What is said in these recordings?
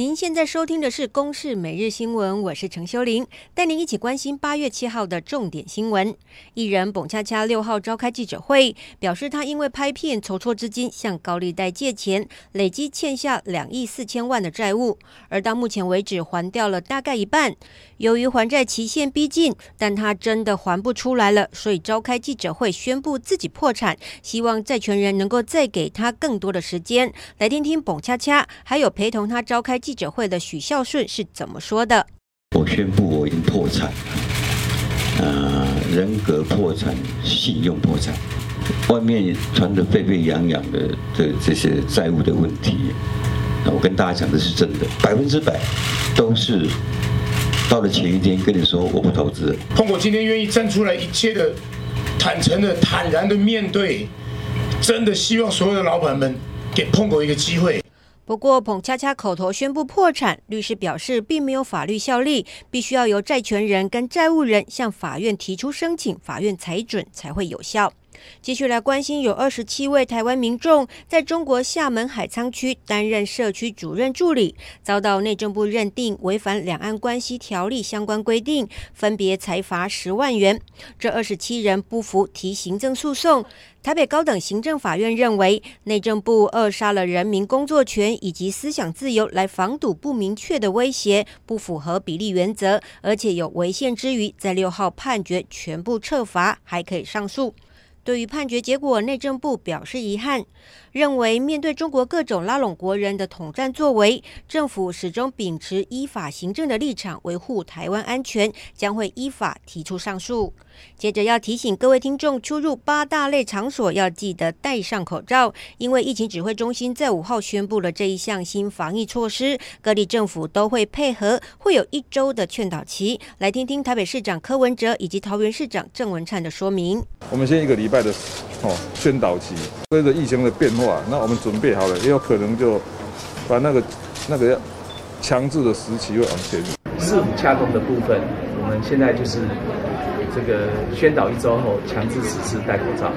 您现在收听的是《公视每日新闻》，我是陈修玲，带您一起关心八月七号的重点新闻。艺人董恰恰六号召开记者会，表示他因为拍片筹措资金向高利贷借钱，累积欠下两亿四千万的债务，而到目前为止还掉了大概一半。由于还债期限逼近，但他真的还不出来了，所以召开记者会宣布自己破产，希望债权人能够再给他更多的时间。来听听董恰恰，还有陪同他召开记。记者会的许孝顺是怎么说的？我宣布我已经破产，呃，人格破产，信用破产，外面传的沸沸扬扬的这这些债务的问题，那我跟大家讲的是真的，百分之百都是到了前一天跟你说我不投资。通过今天愿意站出来，一切的坦诚的、坦然的面对，真的希望所有的老板们给碰过一个机会。不过，彭恰恰口头宣布破产，律师表示并没有法律效力，必须要由债权人跟债务人向法院提出申请，法院裁准才会有效。继续来关心，有二十七位台湾民众在中国厦门海沧区担任社区主任助理，遭到内政部认定违反两岸关系条例相关规定，分别裁罚十万元。这二十七人不服提行政诉讼，台北高等行政法院认为内政部扼杀了人民工作权以及思想自由，来防堵不明确的威胁，不符合比例原则，而且有违宪之余，在六号判决全部撤罚，还可以上诉。对于判决结果，内政部表示遗憾，认为面对中国各种拉拢国人的统战作为，政府始终秉持依法行政的立场，维护台湾安全，将会依法提出上诉。接着要提醒各位听众，出入八大类场所要记得戴上口罩，因为疫情指挥中心在五号宣布了这一项新防疫措施，各地政府都会配合，会有一周的劝导期。来听听台北市长柯文哲以及桃园市长郑文灿的说明。我们先一个礼拜的哦宣导期，随着疫情的变化，那我们准备好了，也有可能就把那个那个要强制的时期会往前。市府洽公的部分，我们现在就是这个宣导一周后强制实施戴口罩。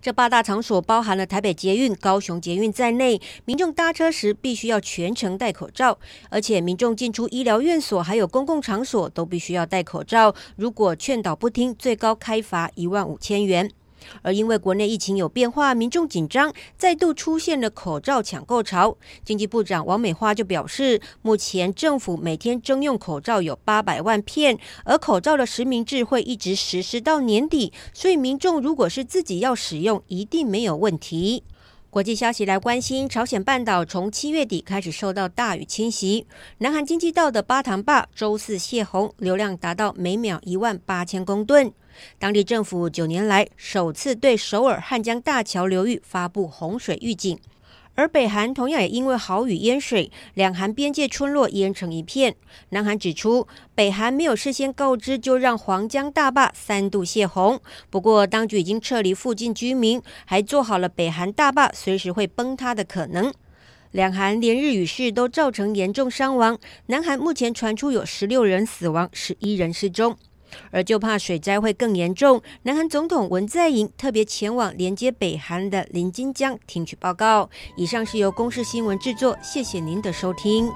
这八大场所包含了台北捷运、高雄捷运在内，民众搭车时必须要全程戴口罩，而且民众进出医疗院所还有公共场所都必须要戴口罩。如果劝导不听，最高开罚一万五千元。而因为国内疫情有变化，民众紧张，再度出现了口罩抢购潮。经济部长王美花就表示，目前政府每天征用口罩有八百万片，而口罩的实名制会一直实施到年底，所以民众如果是自己要使用，一定没有问题。国际消息来关心，朝鲜半岛从七月底开始受到大雨侵袭，南韩经济道的巴塘坝周四泄洪，流量达到每秒一万八千公吨。当地政府九年来首次对首尔汉江大桥流域发布洪水预警，而北韩同样也因为豪雨淹水，两韩边界村落淹成一片。南韩指出，北韩没有事先告知就让黄江大坝三度泄洪，不过当局已经撤离附近居民，还做好了北韩大坝随时会崩塌的可能。两韩连日雨势都造成严重伤亡，南韩目前传出有十六人死亡，十一人失踪。而就怕水灾会更严重，南韩总统文在寅特别前往连接北韩的临津江听取报告。以上是由公视新闻制作，谢谢您的收听。